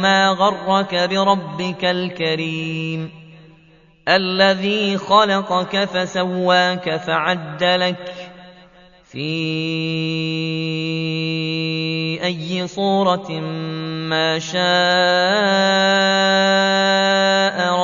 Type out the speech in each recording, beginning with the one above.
ما غرك بربك الكريم. الذي خلقك فسواك فعدلك. في أي صورة ما شاء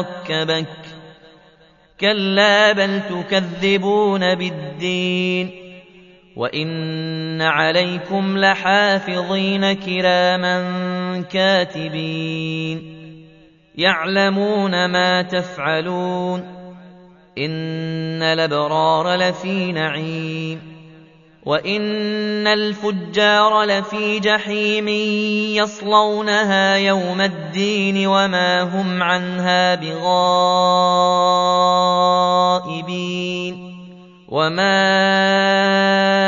ركبك. كلا بل تكذبون بالدين. وإن عليكم لحافظين كراما كاتبين يعلمون ما تفعلون إن الأبرار لفي نعيم وإن الفجار لفي جحيم يصلونها يوم الدين وما هم عنها بغائبين وما